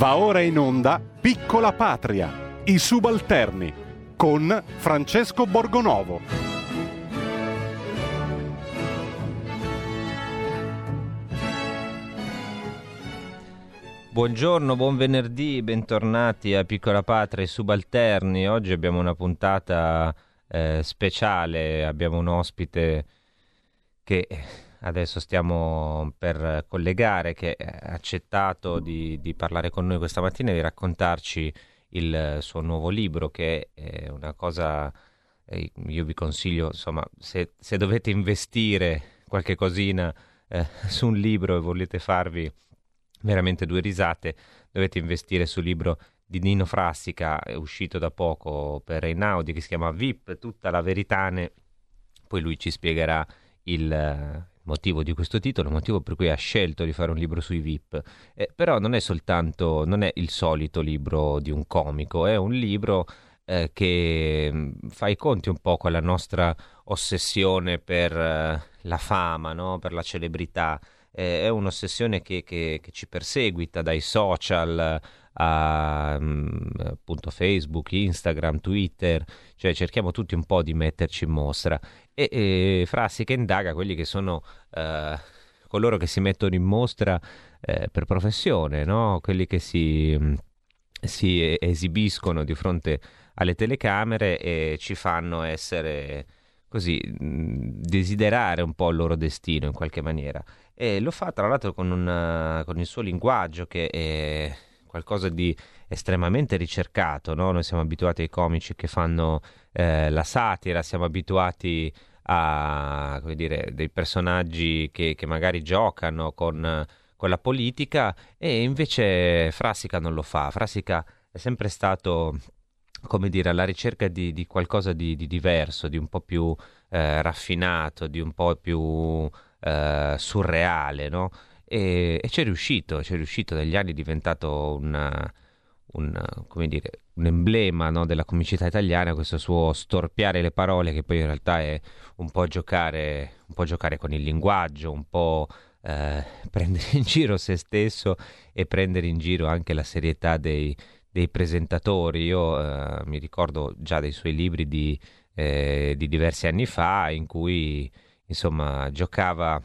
Va ora in onda Piccola Patria, i subalterni, con Francesco Borgonovo. Buongiorno, buon venerdì, bentornati a Piccola Patria, i subalterni. Oggi abbiamo una puntata eh, speciale, abbiamo un ospite che adesso stiamo per collegare, che ha accettato di, di, parlare con noi questa mattina e di raccontarci il suo nuovo libro, che è una cosa, eh, io vi consiglio, insomma, se, se dovete investire qualche cosina eh, su un libro e volete farvi veramente due risate, dovete investire sul libro di Nino Frassica, uscito da poco per Einaudi, che si chiama VIP, tutta la verità, poi lui ci spiegherà il, motivo di questo titolo, motivo per cui ha scelto di fare un libro sui VIP. Eh, però non è soltanto, non è il solito libro di un comico, è un libro eh, che mm, fa i conti un po' con la nostra ossessione per eh, la fama, no? per la celebrità. è un'ossessione che, che, che, ci perseguita dai social a mm, appunto Facebook, Instagram, Twitter, cioè cerchiamo tutti un po' di metterci in mostra e, e Frassi che indaga quelli che sono eh, coloro che si mettono in mostra eh, per professione, no? quelli che si, si esibiscono di fronte alle telecamere e ci fanno essere così desiderare un po' il loro destino in qualche maniera e lo fa tra l'altro con, un, con il suo linguaggio che è qualcosa di estremamente ricercato no? noi siamo abituati ai comici che fanno eh, la satira siamo abituati a dire, dei personaggi che, che magari giocano con, con, la politica e invece Frassica non lo fa. Frassica è sempre stato come dire, alla ricerca di, di qualcosa di, di, diverso, di un po' più eh, raffinato, di un po' più eh, surreale, no? E, e c'è riuscito, c'è riuscito, negli anni è diventato una, un, dire, un emblema no, della comicità italiana, questo suo storpiare le parole che poi in realtà è un po' giocare, un po giocare con il linguaggio, un po' eh, prendere in giro se stesso e prendere in giro anche la serietà dei, dei presentatori. Io eh, mi ricordo già dei suoi libri di, eh, di diversi anni fa in cui insomma giocava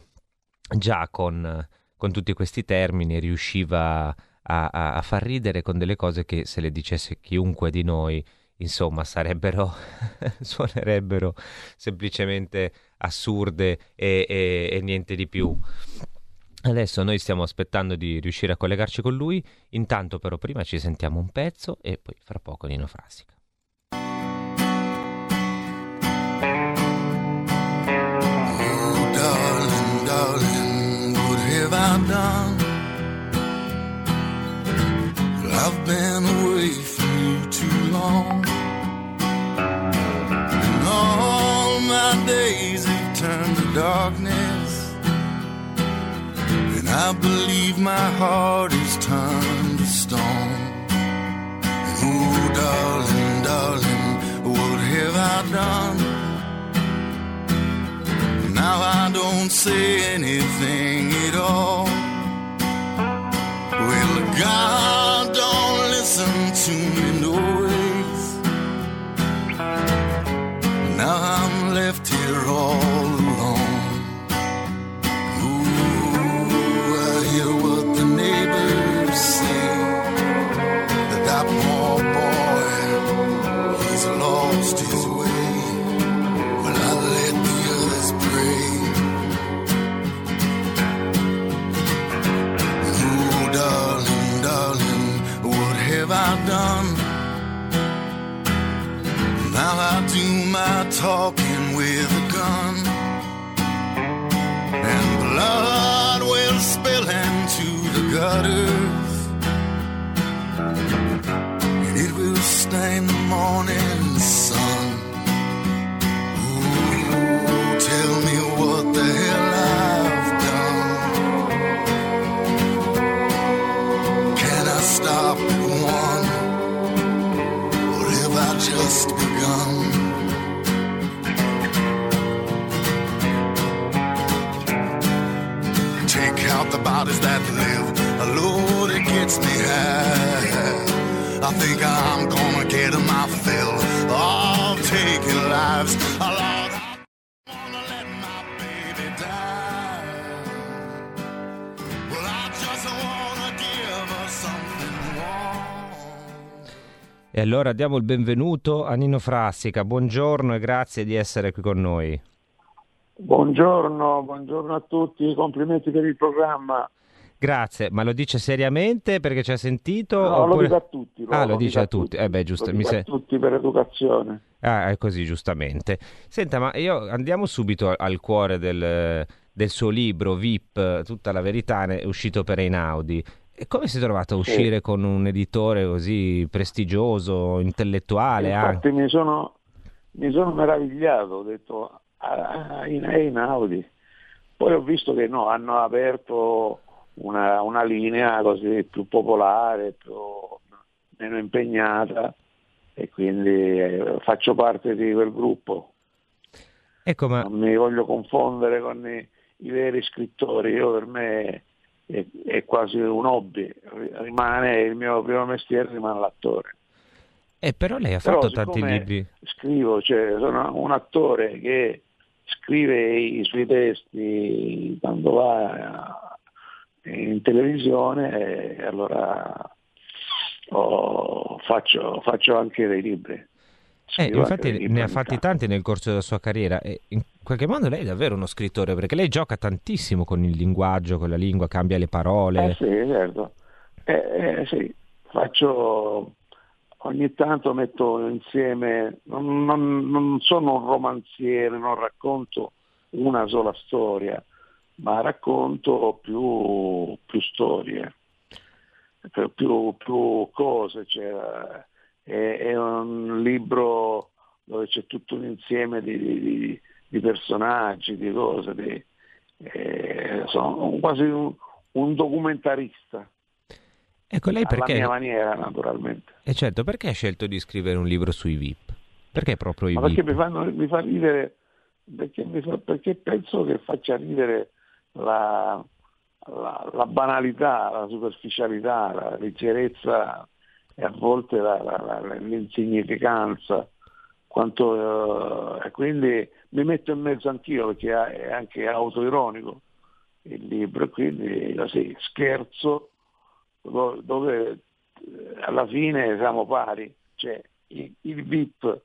già con, con tutti questi termini, riusciva a a, a, far ridere con delle cose che se le dicesse chiunque di noi, insomma, sarebbero, suonerebbero semplicemente assurde e, e, e niente di più. Adesso noi stiamo aspettando di riuscire a collegarci con lui, intanto però prima ci sentiamo un pezzo e poi fra poco Nino Frassica. Have I done? I've been away from you too long. And all my days have turned to darkness. And I believe my heart is turned to stone. And oh, darling, darling, what have I done? Now I don't say anything talking with a gun. And blood will spill into the gutters. And it will stain the morning sun. Ooh, tell me what the hell I've done. Can I stop at one? Or have I just that live, load again gets me high. I think I'm gonna get my fill of taking lives. Lord, I wanna let my baby die. Well, I just wanna give her something warm. E allora diamo il benvenuto a Nino Frassica. Buongiorno e grazie di essere qui con noi. Buongiorno, buongiorno a tutti, complimenti per il programma. Grazie, ma lo dice seriamente perché ci ha sentito? No, lo oppure- dico a tutti. Ah, lo dice a tutti. Eh beh, giusto, Lo mi se- a tutti per educazione. Ah, è così, giustamente. Senta, ma io andiamo subito al- cuore del, del suo libro, VIP, tutta la verità, è uscito per Einaudi. E come si è trovato a Sì. uscire con un editore così prestigioso, intellettuale anche? Infatti mi sono, mi sono meravigliato, ho detto, ah, ah, in, è in Audi. Poi ho visto che no, hanno aperto una, una linea così più popolare, più, meno impegnata e quindi eh, faccio parte di quel gruppo. Ecco, ma non mi voglio confondere con i, i veri scrittori, io per me è, è quasi un hobby, rimane il mio primo mestiere rimane l'attore. eh, però lei ha Però fatto tanti libri. Scrivo, cioè sono un attore che scrive i suoi testi quando va in televisione e allora oh, faccio, faccio anche dei libri. Eh, infatti libri ne ha fatti tanti nel corso della sua carriera e in qualche modo lei è davvero uno scrittore perché lei gioca tantissimo con il linguaggio, con la lingua, cambia le parole. Eh sì, certo. Eh, eh, sì, faccio ogni tanto metto insieme, non, non- non sono un romanziere, non racconto una sola storia, ma racconto più, più storie, più, più- cose. Cioè, è, è un libro dove c'è tutto un insieme di, di- di personaggi, di cose, di- eh, sono quasi un, un documentarista, Ecco, lei alla perché... mia maniera naturalmente. E certo, perché ha scelto di scrivere un libro sui VIP? Perché proprio i Ma perché VIP? mi, fanno, mi fa ridere, perché, mi fa- perché penso che faccia ridere la, la- la banalità, la superficialità, la leggerezza e a volte l'insignificanza. Quanto, eh, quindi mi metto in mezzo anch'io perché è anche autoironico il libro quindi così scherzo do- dove eh, alla fine siamo pari, cioè il, il VIP,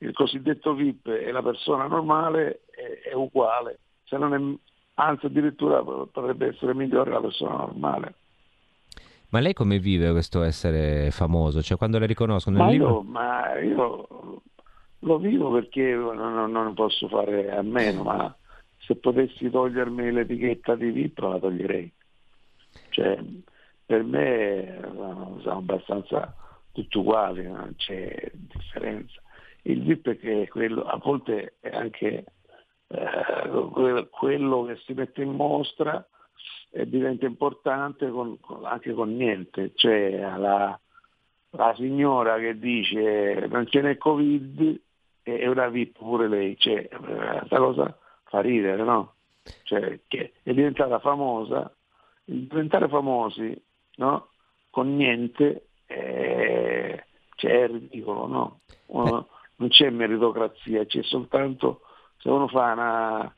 il cosiddetto VIP e la persona normale è, è uguale, se non è, anzi addirittura potrebbe essere migliore la persona normale. Ma lei come vive questo essere famoso? Cioè, quando la riconoscono Ma libro... io, ma io lo vivo perché non, non- posso fare a meno, ma se potessi togliermi l'etichetta di VIP la toglierei. Cioè, per me eh, siamo abbastanza tutti uguali, non c'è differenza. Il VIP è che quello, a volte è anche eh, que- quello che si mette in mostra e diventa importante con- con- anche con niente, cioè la, la signora che dice non ce n'è Covid e è una VIP pure lei, cioè, questa cosa fa ridere, no? Cioè, che è diventata famosa, il diventare famosi no? con niente eh, cioè, è ridicolo, no? Uno- non c'è meritocrazia, c'è soltanto se uno fa una,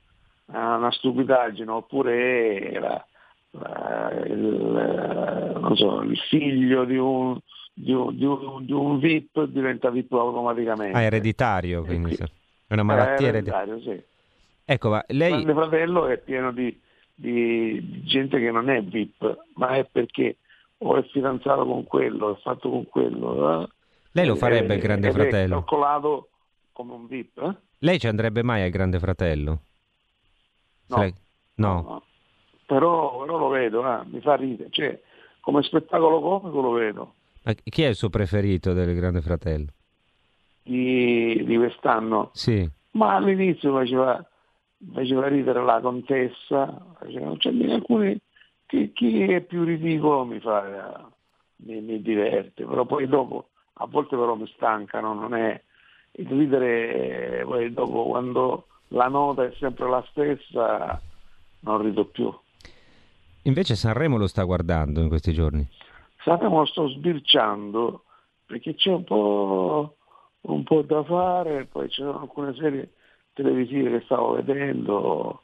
una stupidaggine oppure la- la- il, non so, il figlio di un, di un- di un- di un VIP diventa VIP automaticamente. Ah, ereditario, quindi Eh, sì. è una malattia Eh, ereditaria. ereditario, sì. Ecco, ma Il lei... Grande Fratello è pieno di, di- gente che non è VIP, ma è perché o è fidanzato con quello, è fatto con quello. eh? Lei lo farebbe il Eh, Grande Fratello? È calcolato come un VIP. eh? Lei ci andrebbe mai al Grande Fratello? No. lei- No. No. Però, però lo vedo, eh, mi fa ridere. Cioè, come spettacolo comico lo vedo. Ma chi è il suo preferito del Grande Fratello? Di, di quest'anno. Sì. Ma all'inizio faceva, faceva ridere la contessa, faceva, cioè, alcuni, chi, chi è più ridicolo mi fa, mi, mi diverte, però poi dopo, a volte però mi stancano, non è il ridere, eh, poi dopo quando la nota è sempre la stessa, non rido più. Invece Sanremo lo sta guardando in questi giorni. Sanremo sto sbirciando perché c'è un po', un po' da fare, poi ci sono alcune serie televisive che stavo vedendo,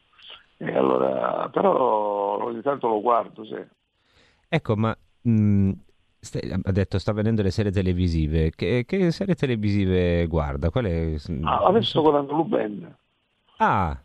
e allora, però ogni tanto lo guardo. Sì. Ecco, ma mh, ha detto sta vedendo le serie televisive. Che, che serie televisive guarda? Qual è? Ah, adesso sto guardando Luben. Ah.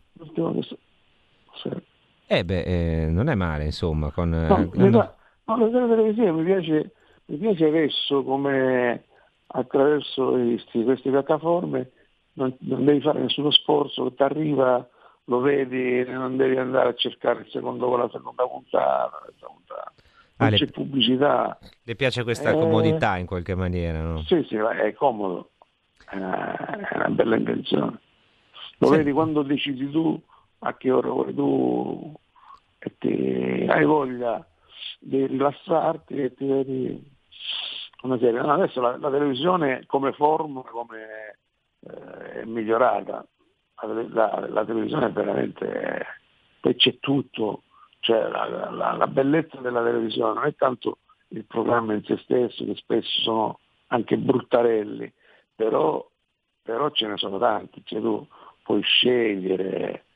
Eh beh, eh, non è male, insomma. Con, no, eh, no, no, le serie televisive mi piace, mi piace adesso come attraverso questi, queste piattaforme non, non, devi fare nessuno sforzo, ti arriva, lo vedi, non devi andare a cercare il secondo con la seconda puntata. La puntata. Ah, le, c'è pubblicità. Le piace questa eh, comodità in qualche maniera, no? Sì, sì, è comodo, è una, è una bella invenzione. Lo sì. vedi quando decidi tu, a che ora vuoi tu, e ti, hai voglia di rilassarti e ti vedi una serie. No, adesso la, la, televisione come forma come, eh, è migliorata, la, la, la, televisione è veramente, poi c'è tutto, cioè la, la, bellezza della televisione non è tanto il programma in se stesso, che spesso sono anche bruttarelli, però, però ce ne sono tanti, cioè tu puoi scegliere,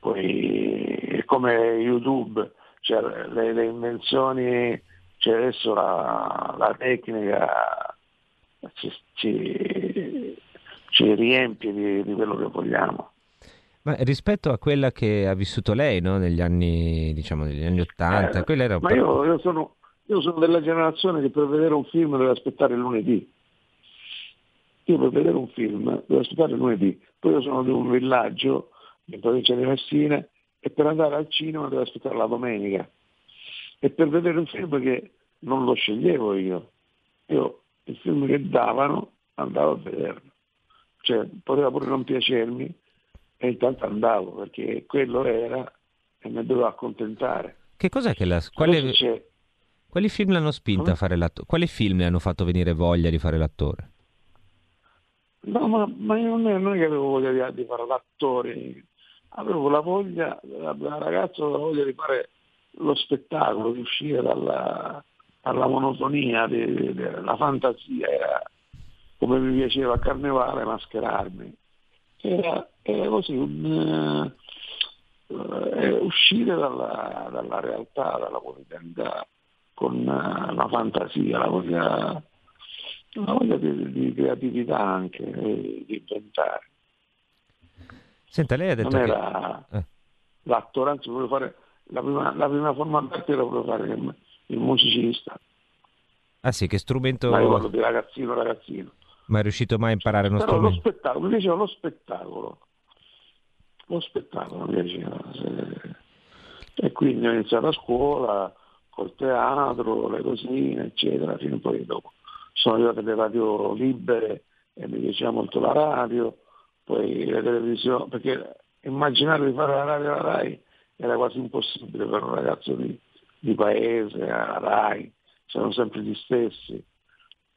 puoi, come YouTube, cioè le, le invenzioni, cioè adesso la, la tecnica ci, ci, ci riempie di, di quello che vogliamo. Ma rispetto a quella che ha vissuto lei no? negli anni, diciamo, negli anni 80, eh, era un ma io, io, sono, io, sono, della generazione che per vedere un film deve aspettare il lunedì. Io per vedere un film devo aspettare il lunedì. Poi io sono di un villaggio in provincia di Messina e per andare al cinema devo aspettare la domenica. E per vedere un film che non lo sceglievo io. Io il film che davano andavo a vederlo. Cioè poteva pure non piacermi, e intanto andavo perché quello era e mi dovevo accontentare. Che cos'è che la... Quale... Quali film l'hanno spinta Come? a fare l'attore? Quali film le hanno fatto venire voglia di fare l'attore? No, ma, ma io non è, non è, che avevo voglia di, di, fare l'attore, avevo la voglia, da ragazzo avevo voglia di fare lo spettacolo, di uscire dalla, dalla monotonia, della fantasia, era come mi piaceva a carnevale mascherarmi era, era così un, uh, uscire dalla, dalla, realtà, dalla quotidianità con uh, la fantasia, la voglia, la voglia di, di, creatività anche, eh, di inventare. Senta, lei ha detto non che... era eh. l'attore, anzi volevo fare la prima, la prima forma d'arte era volevo fare il, il musicista. Ah sì, che strumento... Ma io parlo di ragazzino, ragazzino. Ma è riuscito mai a imparare uno Però strumento? Lo spettacolo, mi piaceva lo spettacolo. Lo spettacolo mi piaceva. E quindi ho iniziato a scuola col teatro, le cosine, eccetera, fino a poi dopo. Sono arrivate le radio libere e mi piaceva molto la radio, poi le televisioni, perché immaginare di fare la radio alla RAI era quasi impossibile per un ragazzo di, di paese, la RAI, sono sempre gli stessi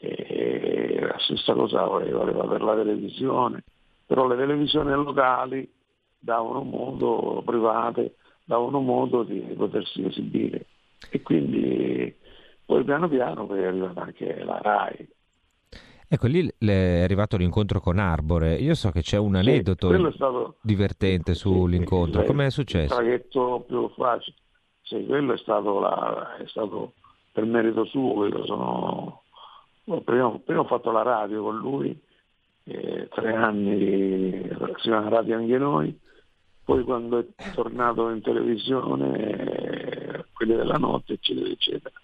e la stessa cosa valeva per la televisione, però le televisioni locali davano modo, private, davano modo di potersi esibire e quindi poi piano piano poi è arrivata anche la RAI. Ecco, lì è arrivato l'incontro con Arbore. Io so che c'è un aneddoto sì, stato, divertente sull'incontro. Sì, Come è successo? Il traghetto più facile. Sì, quello è stato, la, è stato per merito suo, quello sono prima, prima, ho fatto la radio con lui, eh, tre anni si chiama radio anche noi, poi quando è tornato in televisione, eh, quelli della notte, eccetera, eccetera.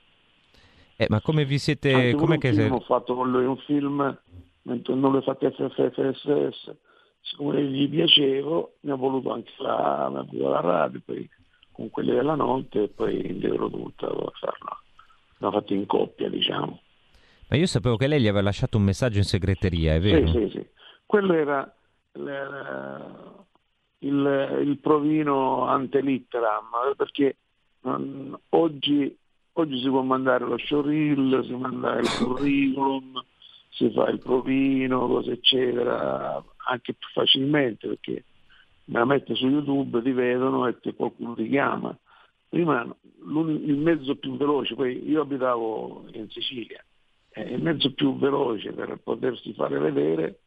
Eh, ma come vi siete... come che se... Ho fatto con lui un film, mentre non l'ho fatto FFSS, siccome gli piacevo, mi ha voluto anche la, voluto la radio, poi con quelli della notte e poi indietro tutta. L'ho fatto in coppia, diciamo. Ma io sapevo che lei gli aveva lasciato un messaggio in segreteria, è vero? Sì, sì, sì. Quello era il, il provino antelitteram, perché um, oggi, oggi, si può mandare lo showreel, si manda il curriculum, si fa il provino, cose eccetera, anche più facilmente perché me la mette su YouTube, ti vedono e qualcuno ti chiama. prima il mezzo più veloce, poi io abitavo in Sicilia, il mezzo più veloce per potersi fare vedere,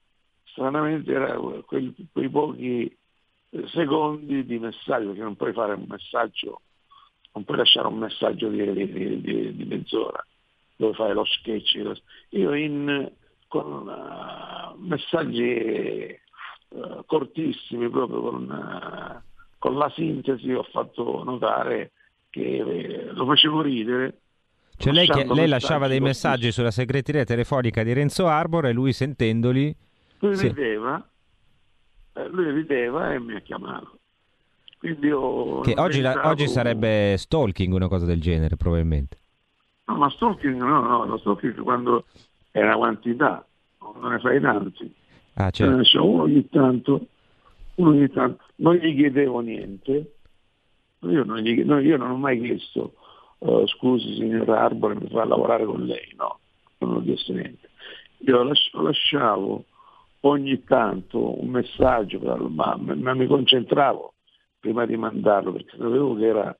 stranamente era quei, quei pochi eh, secondi di messaggio, perché non puoi fare un messaggio, non puoi lasciare un messaggio di, di, di, di mezz'ora, dove fai lo sketch. Io in, con uh, messaggi uh, cortissimi, proprio con, uh, con, la sintesi, ho fatto notare che lo facevo ridere. Cioè lei, che, lei lasciava dei messaggi sulla segreteria telefonica di Renzo Arbor e lui sentendoli... Lui sì. rideva eh, lui rideva e mi ha chiamato. Quindi io che oggi, la, oggi, sarebbe stalking, una cosa del genere, probabilmente. No, ma stalking no, no, lo stalking quando è una quantità, non ne fai tanti. Ah, certo. eh, uno ogni tanto, uno ogni tanto, non gli chiedevo niente, io non, gli, no, io non ho mai chiesto, uh, scusi signor Arbore, mi fa lavorare con lei, no, non ho chiesto niente. Io lasciavo ogni tanto un messaggio, ma, ma mi concentravo prima di mandarlo perché sapevo che era,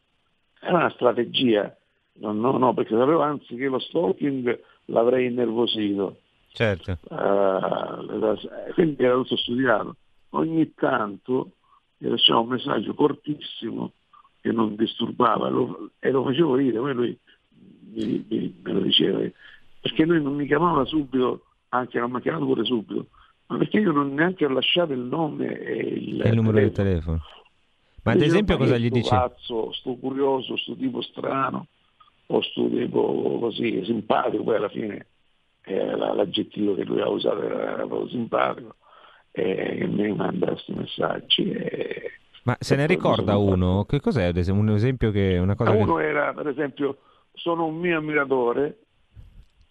era una strategia, no, no, no, perché sapevo anzi che lo stalking l'avrei innervosito. Certo. Uh, quindi era tutto studiato. Ogni tanto gli lasciavo un messaggio cortissimo che non disturbava lo, e lo facevo ridere, poi lui mi, mi, me lo diceva, perché lui non mi chiamava subito, anche non mi ha chiamato pure subito, ma perché io non neanche ho lasciato il nome e il, il numero del telefono. Ma ad esempio cosa gli dici? Pazzo, sto curioso, sto tipo strano, o sto tipo così simpatico, poi alla fine eh, l'aggettivo che lui ha usato era, era proprio simpatico, e che mi manda questi messaggi. E, Ma se ne ricorda uno? Che cos'è un esempio che una cosa Uno che... era, per esempio, sono un mio ammiratore,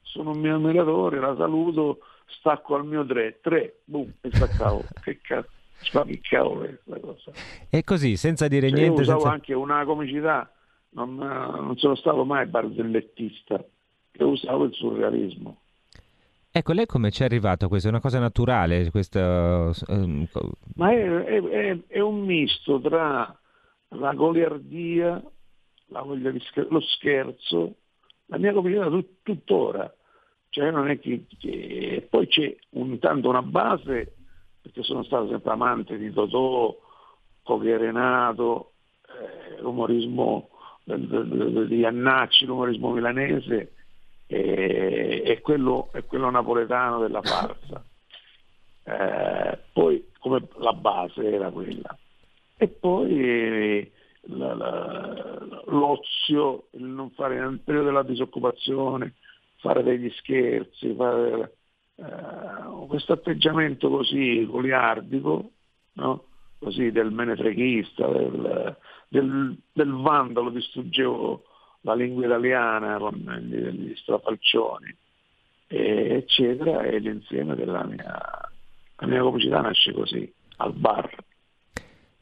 sono un mio ammiratore, la saluto, stacco al mio 3, 3, boom, e staccavo. che cazzo, spaviccavo questa cosa. E così, senza dire cioè, niente. Io usavo senza... anche una comicità, non, non sono stato mai barzellettista, che usavo il surrealismo. Ecco, lei come ci è arrivato? Questa è una cosa naturale? Questa... Ehm, Ma è, è, è, un misto tra la goliardia, la scher- lo scherzo, la mia comicità tut- tuttora cioè non è che, che... poi c'è un, tanto una base, perché sono stato sempre amante di Totò, Coghe Renato, eh, l'umorismo di Iannacci, l'umorismo milanese e, e, quello, e quello napoletano della farsa. Eh, poi come la base era quella. E poi la, la, l'ozio, il non fare nel periodo della disoccupazione, fare degli scherzi, fare eh, questo atteggiamento così goliardico, no? così del menefreghista, del, del, del, vandalo, distruggevo la lingua italiana con gli, strafalcioni, eccetera, e l'insieme della mia, la mia comicità nasce così, al bar.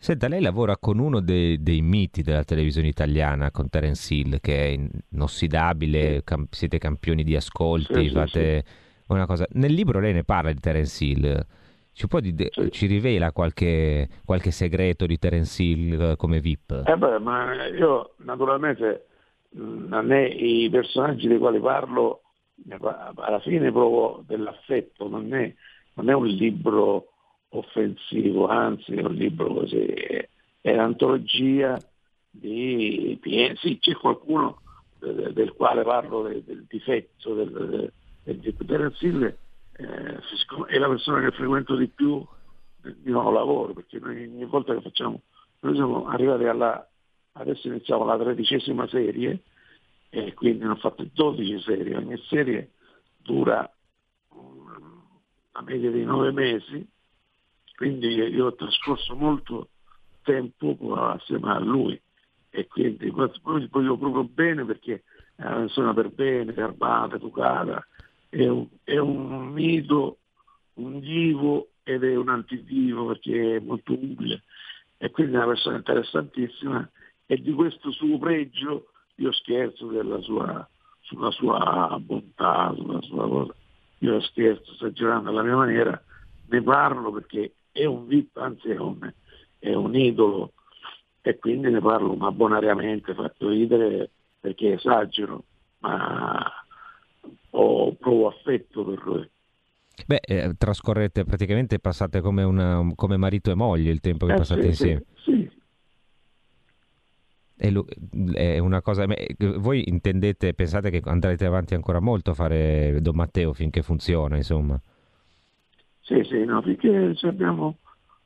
Senta, lei lavora con uno dei, dei, miti della televisione italiana, con Terence Hill, che è inossidabile, cam- siete campioni di ascolti, sì, fate sì, sì. una cosa... Nel libro lei ne parla di Terence Hill, ci, de- ci rivela qualche, qualche, segreto di Terence Hill eh, come VIP? Eh beh, ma io naturalmente non è i personaggi dei quali parlo, alla fine provo dell'affetto, non è, non è un libro offensivo, anzi è un libro così, è l'antologia di sì, c'è qualcuno del, del quale parlo del, del difetto del, del, del Terence Hill, eh, è la persona che frequento di più di nuovo lavoro, perché noi ogni volta che facciamo, noi siamo arrivati alla, adesso iniziamo la tredicesima serie, e quindi ne ho fatte 12 serie, ogni serie dura una media di nove mesi, quindi io ho trascorso molto tempo assieme a lui e quindi poi voglio proprio bene perché è una persona per bene, garbata, educata, è un, è un mito, un divo ed è un antidivo perché è molto umile. E quindi è una persona interessantissima e di questo suo pregio io scherzo sua, sulla sua bontà, sulla sua cosa, io scherzo esagerando alla mia maniera, ne parlo perché è un VIP, anzi è un, è un idolo, e quindi ne parlo ma bonariamente, faccio ridere perché esagero, ma ho, provo affetto per lui. Beh, eh, trascorrete praticamente, passate come, una, come, marito e moglie il tempo che eh, passate sì, insieme. Sì, sì. È, una cosa. Voi intendete, pensate che andrete avanti ancora molto a fare Don Matteo finché funziona, insomma? Sì, sì, no, finché abbiamo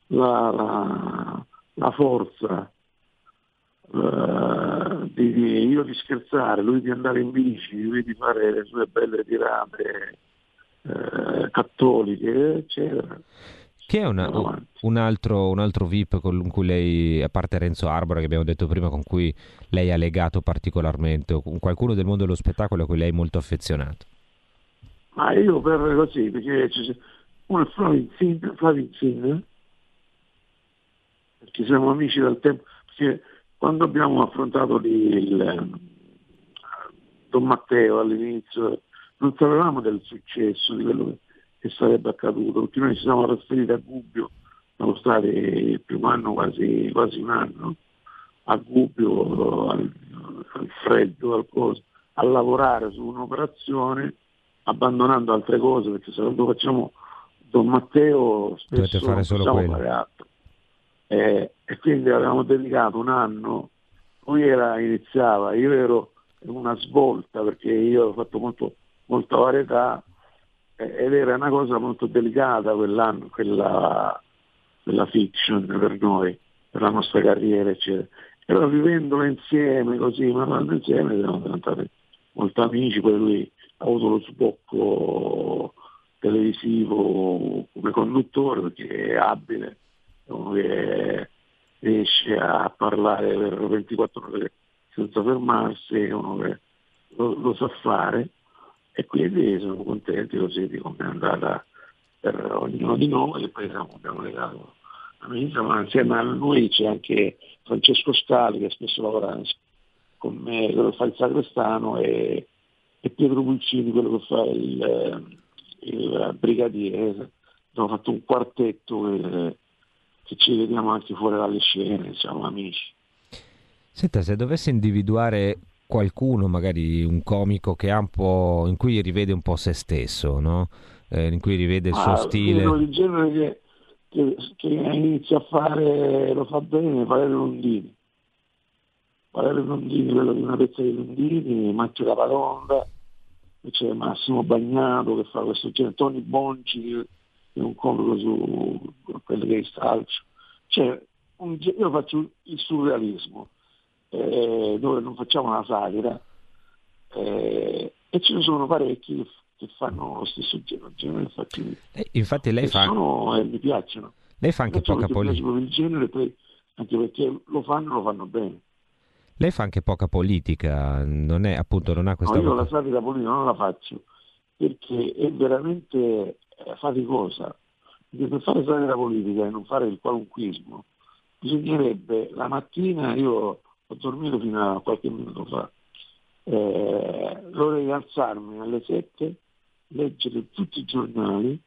la, la, la forza uh, di, di, io di scherzare, lui di andare in bici, lui di fare le sue belle tirate uh, cattoliche, eccetera. Che è una, un, altro, un, altro, VIP con cui lei, a parte Renzo Arbora che abbiamo detto prima, con cui lei ha legato particolarmente, o qualcuno del mondo dello spettacolo a cui lei è molto affezionato? Ma io per così, perché uno è Flavio Insigne, perché siamo amici dal tempo, perché quando abbiamo affrontato il, eh, Don Matteo all'inizio non sapevamo del successo, di quello che che sarebbe accaduto, perché noi ci siamo trasferiti a Gubbio, siamo stati il primo anno quasi, quasi un anno a Gubbio, al, al freddo, al coso, a lavorare su un'operazione abbandonando altre cose, perché se quando facciamo Don Matteo spesso fare solo non fare altro. Eh, e quindi avevamo dedicato un anno, lui era, iniziava, io ero una svolta perché io ho fatto molto, molta varietà ed era una cosa molto delicata quell'anno, quella, quella fiction per noi, per la nostra carriera, eccetera. E allora vivendola insieme così, parlando insieme, siamo diventati molto amici, poi lui ha avuto lo sbocco televisivo come conduttore perché è abile, che riesce a parlare per 24 ore senza fermarsi, uno che lo, lo sa fare e quindi sono contenti così di come è andata per ognuno di noi e poi abbiamo legato amicizia, ma insieme a lui c'è anche Francesco Scali che spesso lavora con me, quello che fa il Sacrestano e, e Pietro Pulcini, quello che fa il, il brigadiere. Abbiamo fatto un quartetto che, che ci vediamo anche fuori dalle scene, siamo amici. Senta, se dovesse individuare qualcuno, magari un comico che ha un po', in cui rivede un po' se stesso, no? eh, in cui rivede il suo ah, stile. Il genere che, che, che, inizia a fare, lo fa bene, Valerio Londini. Valerio Londini, quello di una pezza di Londini, Macchio Caparonda, c'è Massimo Bagnato che fa questo genere, Tony Bonci che è un comico su quello che è il calcio. Cioè, un, io faccio il surrealismo eh, dove non facciamo una satira eh, e ce ne sono parecchi che fanno lo stesso genere, infatti, eh, infatti lei fa... Sono, eh, mi piacciono. Lei fa anche poca politica. il genere, poi, anche perché lo fanno, lo fanno bene. Lei fa anche poca politica, non è appunto, non ha questa... No, io la satira politica non la faccio perché è veramente eh, faticosa. Perché per fare satira politica e non fare il qualunquismo bisognerebbe la mattina io ho dormito fino a qualche minuto fa, eh, dovrei alzarmi alle 7, leggere tutti i giornali,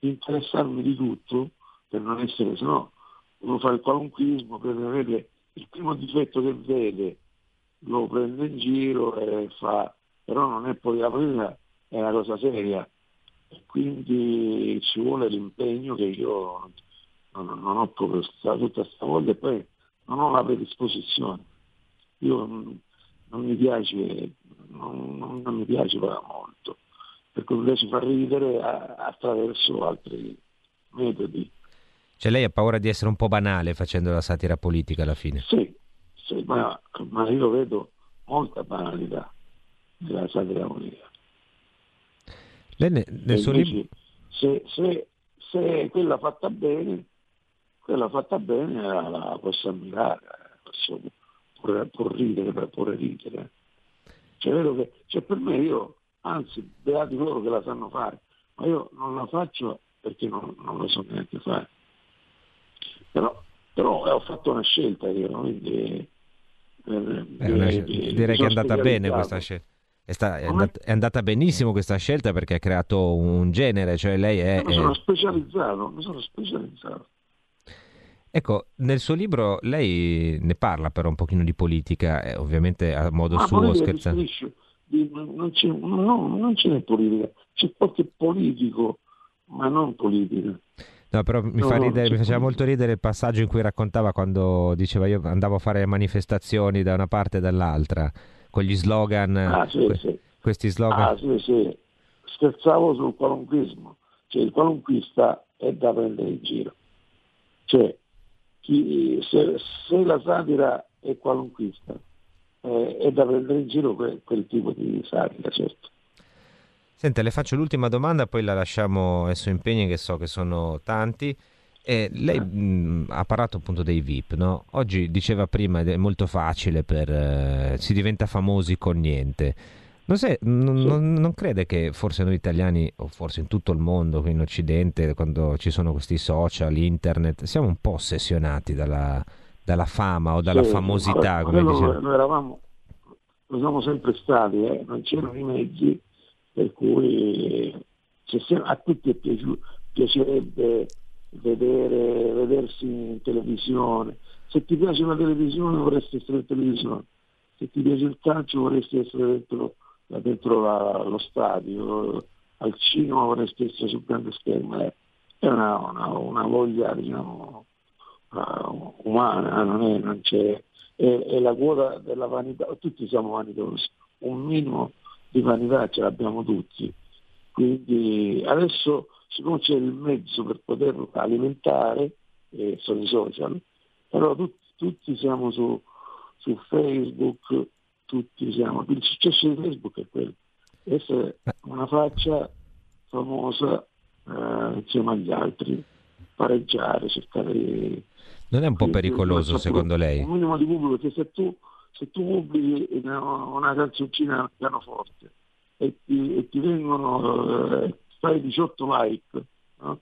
interessarmi di tutto per non essere, se no uno fa il qualunquismo, per avere il primo difetto che vede lo prende in giro e fa, però non è poi la politica, è una cosa seria. Quindi ci vuole l'impegno che io non, non ho proprio tutta questa voglia e poi non ho la predisposizione io non, non mi piace, non, non, non, mi piace molto, perché mi piace far ridere a, attraverso altri metodi. Cioè lei ha paura di essere un po' banale facendo la satira politica alla fine? Sì, sì ma, ma io vedo molta banalità nella satira politica. Lei ne, nel suo libro... Se, se, se quella fatta bene, quella fatta bene la, la posso ammirare, posso può ridere per pure ridere. Cioè, che, cioè per me io, anzi, beati loro che la sanno fare, ma io non la faccio perché non, non lo so neanche fare. Però, però ho fatto una scelta io, quindi... Eh, direi che è andata bene questa scelta. È, sta, è, andata, è, andata, benissimo questa scelta perché ha creato un genere, cioè lei è... Mi sono specializzato, mi sono specializzato. Ecco, nel suo libro lei ne parla però un pochino di politica, eh, ovviamente a modo Ma suo, scherzando. non, c'è, no, non ce n'è politica, c'è qualche politico, ma non politica. No, però mi, No, fa ridere- c'è mi faceva molto ridere il passaggio in cui raccontava quando diceva io andavo a fare manifestazioni da una parte e dall'altra, con gli slogan, Ah, sì, que- sì. questi slogan. Ah, sì, sì. Scherzavo sul qualunquismo, cioè il qualunquista è da prendere in giro. Cioè, chi- se, se la satira è qualunquista, eh, è da prendere in giro que- quel tipo di satira, certo. Senta, le faccio l'ultima domanda, poi la lasciamo ai suoi impegni che so che sono tanti. E lei mh, ha parlato appunto dei VIP, no? Oggi diceva prima ed è molto facile per eh, si diventa famosi con niente. Non, sai- non- Sì. non- non crede che forse noi italiani, o forse in tutto il mondo, qui in Occidente, quando ci sono questi social, internet, siamo un po' ossessionati dalla, dalla fama o dalla Sì, famosità, come diceva. Noi eravamo, lo siamo sempre stati, eh, non c'erano i mezzi, per cui se a tutti è piaciu- piacerebbe vedere, vedersi in televisione. Se ti piace la televisione vorresti essere in televisione, se ti piace il calcio vorresti essere dentro, là dentro la- lo stadio, al cinema vorresti essere sul grande schermo. eh. È una, una- una voglia diciamo, uh, umana, non, è, non c'è, è, è la quota della vanità, tutti siamo vanitosi, un minimo di vanità ce l'abbiamo tutti, quindi adesso siccome c'è il mezzo per poterlo alimentare, eh, sono i social, però tutti, tutti siamo su, su Facebook, tutti siamo, il successo di Facebook è quello, essere una faccia famosa eh, insieme agli altri, pareggiare, cercare di Non è un po' pericoloso secondo lei? Un minimo di pubblico, perché se tu, se tu pubblichi una, una canzoncina al pianoforte e ti, e ti vengono, eh, fai 18 like, no?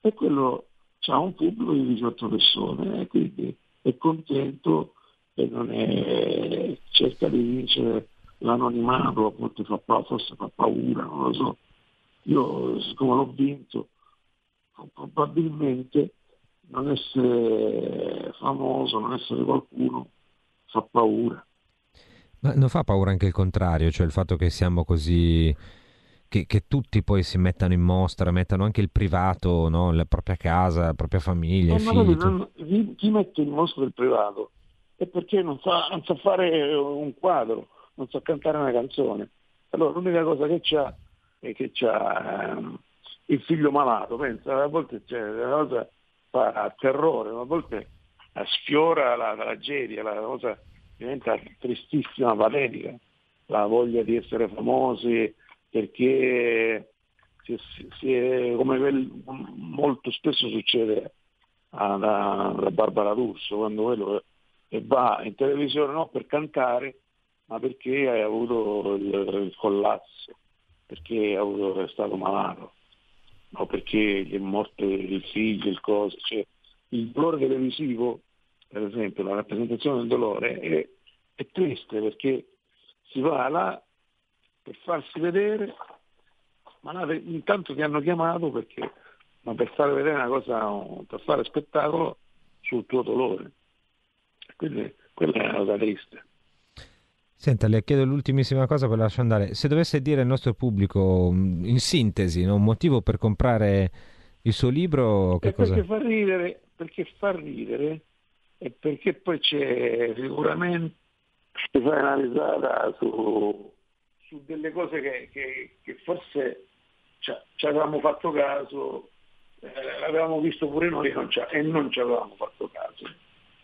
e quello ha un pubblico di 18 persone e quindi è contento e non è, cerca di vincere l'anonimato, a volte fa, forse fa paura, non lo so. Io siccome l'ho vinto, probabilmente non essere famoso, non essere qualcuno fa paura. Ma non fa paura anche il contrario, cioè il fatto che siamo così... Che, che tutti poi si mettano in mostra, mettano anche il privato, no? la propria casa, la propria famiglia, i Ma figli. non- chi, chi mette in mostra il privato è perché non sa, non sa fare un quadro, non sa cantare una canzone. Allora l'unica cosa che c'ha è che c'ha ehm, il figlio malato, pensa, a volte c'è una cosa fa terrore, a volte sfiora la tragedia, la cosa diventa tristissima, patetica, la voglia di essere famosi perché si, si- si è- come quel- molto spesso succede alla, alla Barbara D'Urso quando quello e va in televisione non per cantare ma perché hai avuto il, il collasso perché ha avuto- è stato malato o perché gli è morto il figlio il coso cioè, il dolore televisivo per esempio la rappresentazione del dolore è, è triste perché si va là per farsi vedere ma là, intanto ti hanno chiamato perché ma per fare vedere una cosa, per fare spettacolo sul tuo dolore. Quindi quella è una cosa triste. Senta, le chiedo l'ultimissima cosa, poi la lascio andare. Se dovesse dire al nostro pubblico, mh, in sintesi, no, un motivo per comprare il suo libro, che cosa? perché fa ridere, perché fa ridere e perché poi c'è sicuramente si fa una risata su, su delle cose che, che- che forse ci, avevamo fatto caso, eh, l'avevamo visto pure noi non e non ci avevamo fatto caso.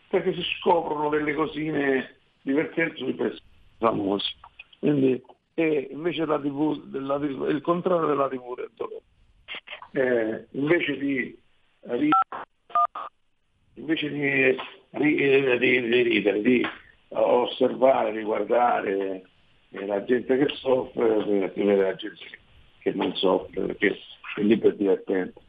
Perché si scoprono delle cosine divertenti sui personaggi famosi. Quindi e invece la TV, della è il contrario della TV del dolore. Eh, invece di invece di, ri- eh, di- di ridere, di osservare, di guardare eh, la gente che soffre, di vedere la gente che non soffre, perché il libro è divertente.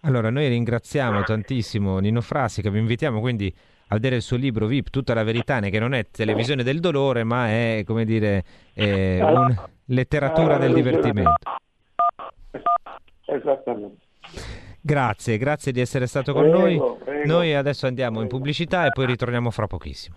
Allora, noi ringraziamo tantissimo Nino Frasica, vi invitiamo quindi a vedere il suo libro VIP, Tutta la verità, che non è televisione del dolore, ma è, come dire, è un- letteratura del divertimento. Esattamente. Grazie, grazie di essere stato con Prego, noi. prego. Noi adesso andiamo in pubblicità e poi ritorniamo fra pochissimo.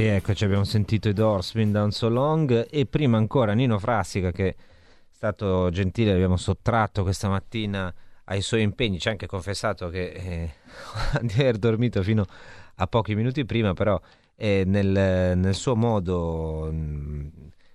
Rieccoci, abbiamo sentito i Doors, Been Down So Long e prima ancora Nino Frassica che è stato gentile, abbiamo sottratto questa mattina ai suoi impegni, ci ha anche confessato che eh, di aver dormito fino a pochi minuti prima, però eh, nel, nel suo modo mh,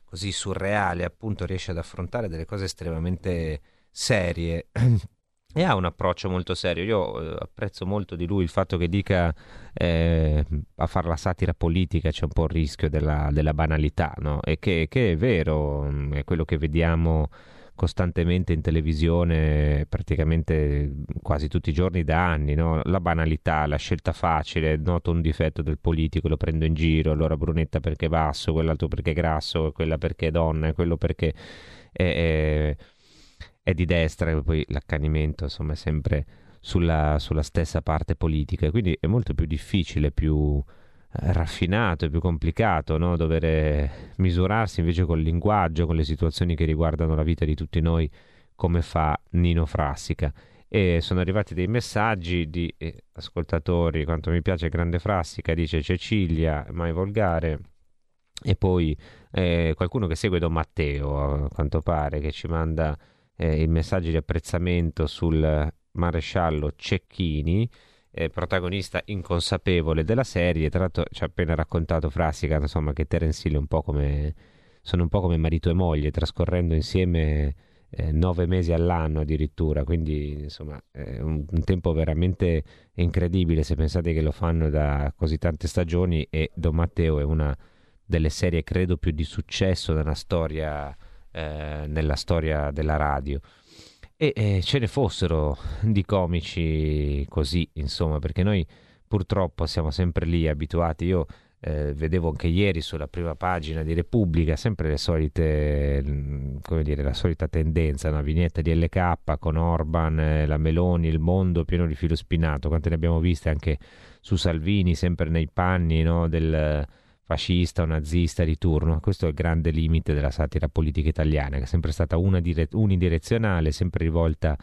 così surreale appunto riesce ad affrontare delle cose estremamente serie e ha un approccio molto serio. Io eh, apprezzo molto di lui il fatto che dica eh, a fare la satira politica c'è un po' il rischio della, della banalità, no? E che, che è vero, è quello che vediamo costantemente in televisione praticamente quasi tutti i giorni da anni, no? La banalità, la scelta facile, noto un difetto del politico, lo prendo in giro, allora Brunetta perché basso, quell'altro perché grasso, quella perché donna, quello perché è, è- è di destra, e poi l'accanimento insomma è sempre sulla, sulla stessa parte politica, quindi è molto più difficile, più eh, raffinato e più complicato no? dover misurarsi invece col linguaggio, con le situazioni che riguardano la vita di tutti noi, come fa Nino Frassica. E sono arrivati dei messaggi di eh, ascoltatori, quanto mi piace Grande Frassica, dice Cecilia, mai volgare. E poi eh, qualcuno che segue Don Matteo, a quanto pare, che ci manda eh, i messaggi di apprezzamento sul maresciallo Cecchini, eh, protagonista inconsapevole della serie. Tra l'altro ci ha appena raccontato Frassica, insomma, che Terence Hill è un po' come sono un po' come marito e moglie, trascorrendo insieme eh, nove mesi all'anno addirittura, quindi insomma è un, un tempo veramente incredibile se pensate che lo fanno da così tante stagioni e Don Matteo è una delle serie credo più di successo nella storia, eh, nella storia della radio. E eh, ce ne fossero di comici così, insomma, perché noi purtroppo siamo sempre lì abituati. Io eh, vedevo anche ieri sulla prima pagina di Repubblica sempre le solite, come dire, la solita tendenza, una vignetta di LK con Orban, eh, la Meloni, il mondo pieno di filo spinato, quante ne abbiamo viste anche su Salvini, sempre nei panni no, del fascista o nazista di turno. Questo è il grande limite della satira politica italiana, che è sempre stata dire- unidirezionale, sempre rivolta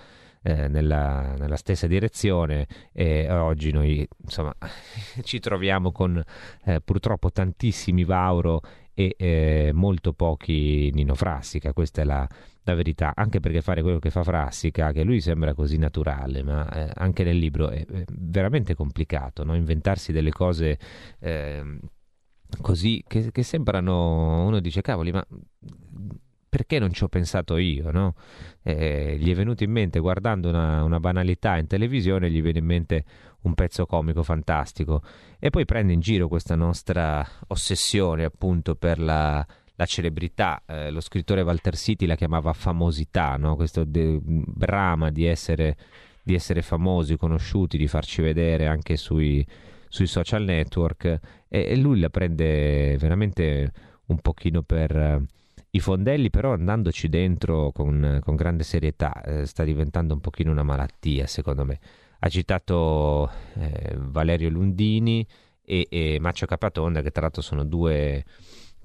eh, nella, nella, stessa direzione e oggi noi insomma ci troviamo con eh, purtroppo tantissimi Vauro e eh, molto pochi Nino Frassica, questa è la, la, verità, anche perché fare quello che fa Frassica, che lui sembra così naturale, ma eh, anche nel libro è, veramente complicato, no? inventarsi delle cose ehm, così che, che sembrano, uno dice cavoli, ma perché non ci ho pensato io, no? eh, gli è venuto in mente, guardando una, una, banalità in televisione, gli viene in mente un pezzo comico fantastico e poi prende in giro questa nostra ossessione appunto per la, la celebrità. Eh, lo scrittore Walter City la chiamava famosità, no? questo de- brama di essere, di essere famosi, conosciuti, di farci vedere anche sui, sui social network e, e lui la prende veramente un pochino per i fondelli però andandoci dentro con, con grande serietà eh, sta diventando un pochino una malattia secondo me. Ha citato eh, Valerio Lundini e, e Maccio Capatonda che tra l'altro sono due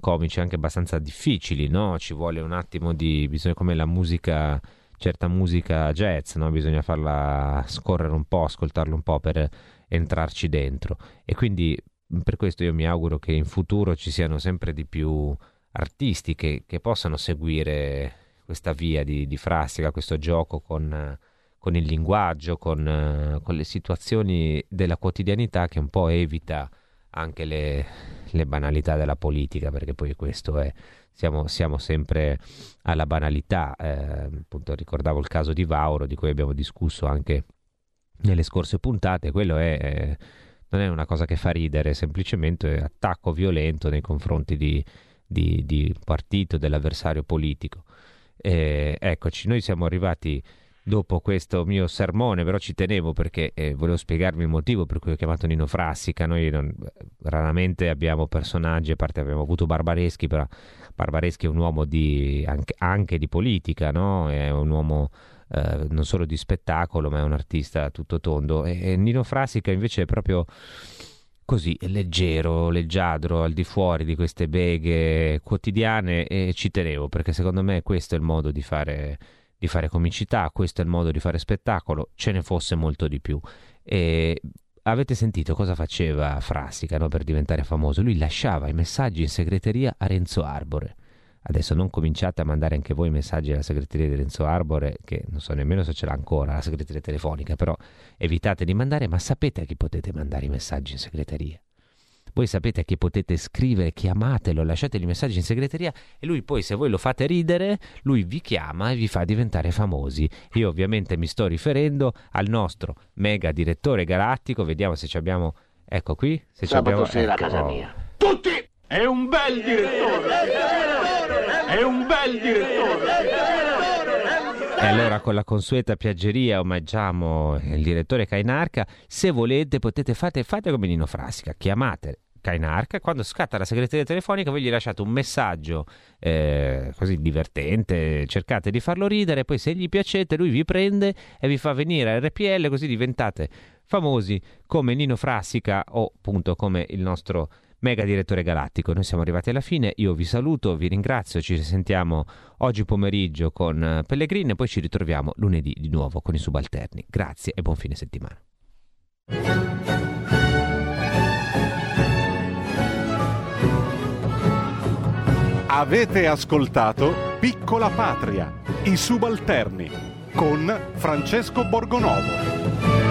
comici anche abbastanza difficili, no? Ci vuole un attimo di... bisogna come la musica, certa musica jazz, no? Bisogna farla scorrere un po', ascoltarla un po' per entrarci dentro. E quindi per questo io mi auguro che in futuro ci siano sempre di più artisti che, che possano seguire questa via di, di Frassica, questo gioco con, con il linguaggio, con, con, le situazioni della quotidianità che un po' evita anche le, le banalità della politica, perché poi questo è, siamo, siamo sempre alla banalità. Eh, appunto ricordavo il caso di Vauro, di cui abbiamo discusso anche nelle scorse puntate, quello è... Eh, non è una cosa che fa ridere, è semplicemente attacco violento nei confronti di, di, di partito, dell'avversario politico. Eh, eccoci, noi siamo arrivati dopo questo mio sermone, però ci tenevo perché eh, volevo spiegarvi il motivo per cui ho chiamato Nino Frassica. Noi non, raramente abbiamo personaggi, a parte abbiamo avuto Barbareschi, però Barbareschi è un uomo di, anche, anche, di politica, no? è un uomo eh, non solo di spettacolo, ma è un artista tutto tondo. E, e Nino Frassica invece è proprio così leggero, leggiadro, al di fuori di queste beghe quotidiane e ci tenevo perché secondo me questo è il modo di fare, di fare comicità, questo è il modo di fare spettacolo, ce ne fosse molto di più. E avete sentito cosa faceva Frassica no, per diventare famoso? Lui lasciava i messaggi in segreteria a Renzo Arbore Adesso non cominciate a mandare anche voi messaggi alla segreteria di Renzo Arbore, che non so nemmeno se ce l'ha ancora la segreteria telefonica, però evitate di mandare, ma sapete a chi potete mandare i messaggi in segreteria. Voi sapete a chi potete scrivere, chiamatelo, lasciateli i messaggi in segreteria e lui poi se voi lo fate ridere, lui vi chiama e vi fa diventare famosi. Io ovviamente mi sto riferendo al nostro mega direttore galattico, vediamo se ci abbiamo... Ecco qui, se Sabato abbiamo... sera ecco. a casa mia. Tutti! È un bel direttore! È un bel direttore! E allora con la consueta piaggeria omaggiamo il direttore Cainarca. Se volete potete fate, fate come Nino Frasca, chiamate Cainarca, quando scatta la segreteria telefonica voi gli lasciate un messaggio eh, così divertente, cercate di farlo ridere, poi se gli piacete lui vi prende e vi fa venire a RPL così diventate famosi come Nino Frassica o appunto come il nostro mega direttore galattico. Noi siamo arrivati alla fine, io vi saluto, vi ringrazio, ci risentiamo oggi pomeriggio con eh, Pellegrini e poi ci ritroviamo lunedì di nuovo con i subalterni. Grazie e buon fine settimana. Avete ascoltato Piccola Patria, i subalterni con Francesco Borgonovo.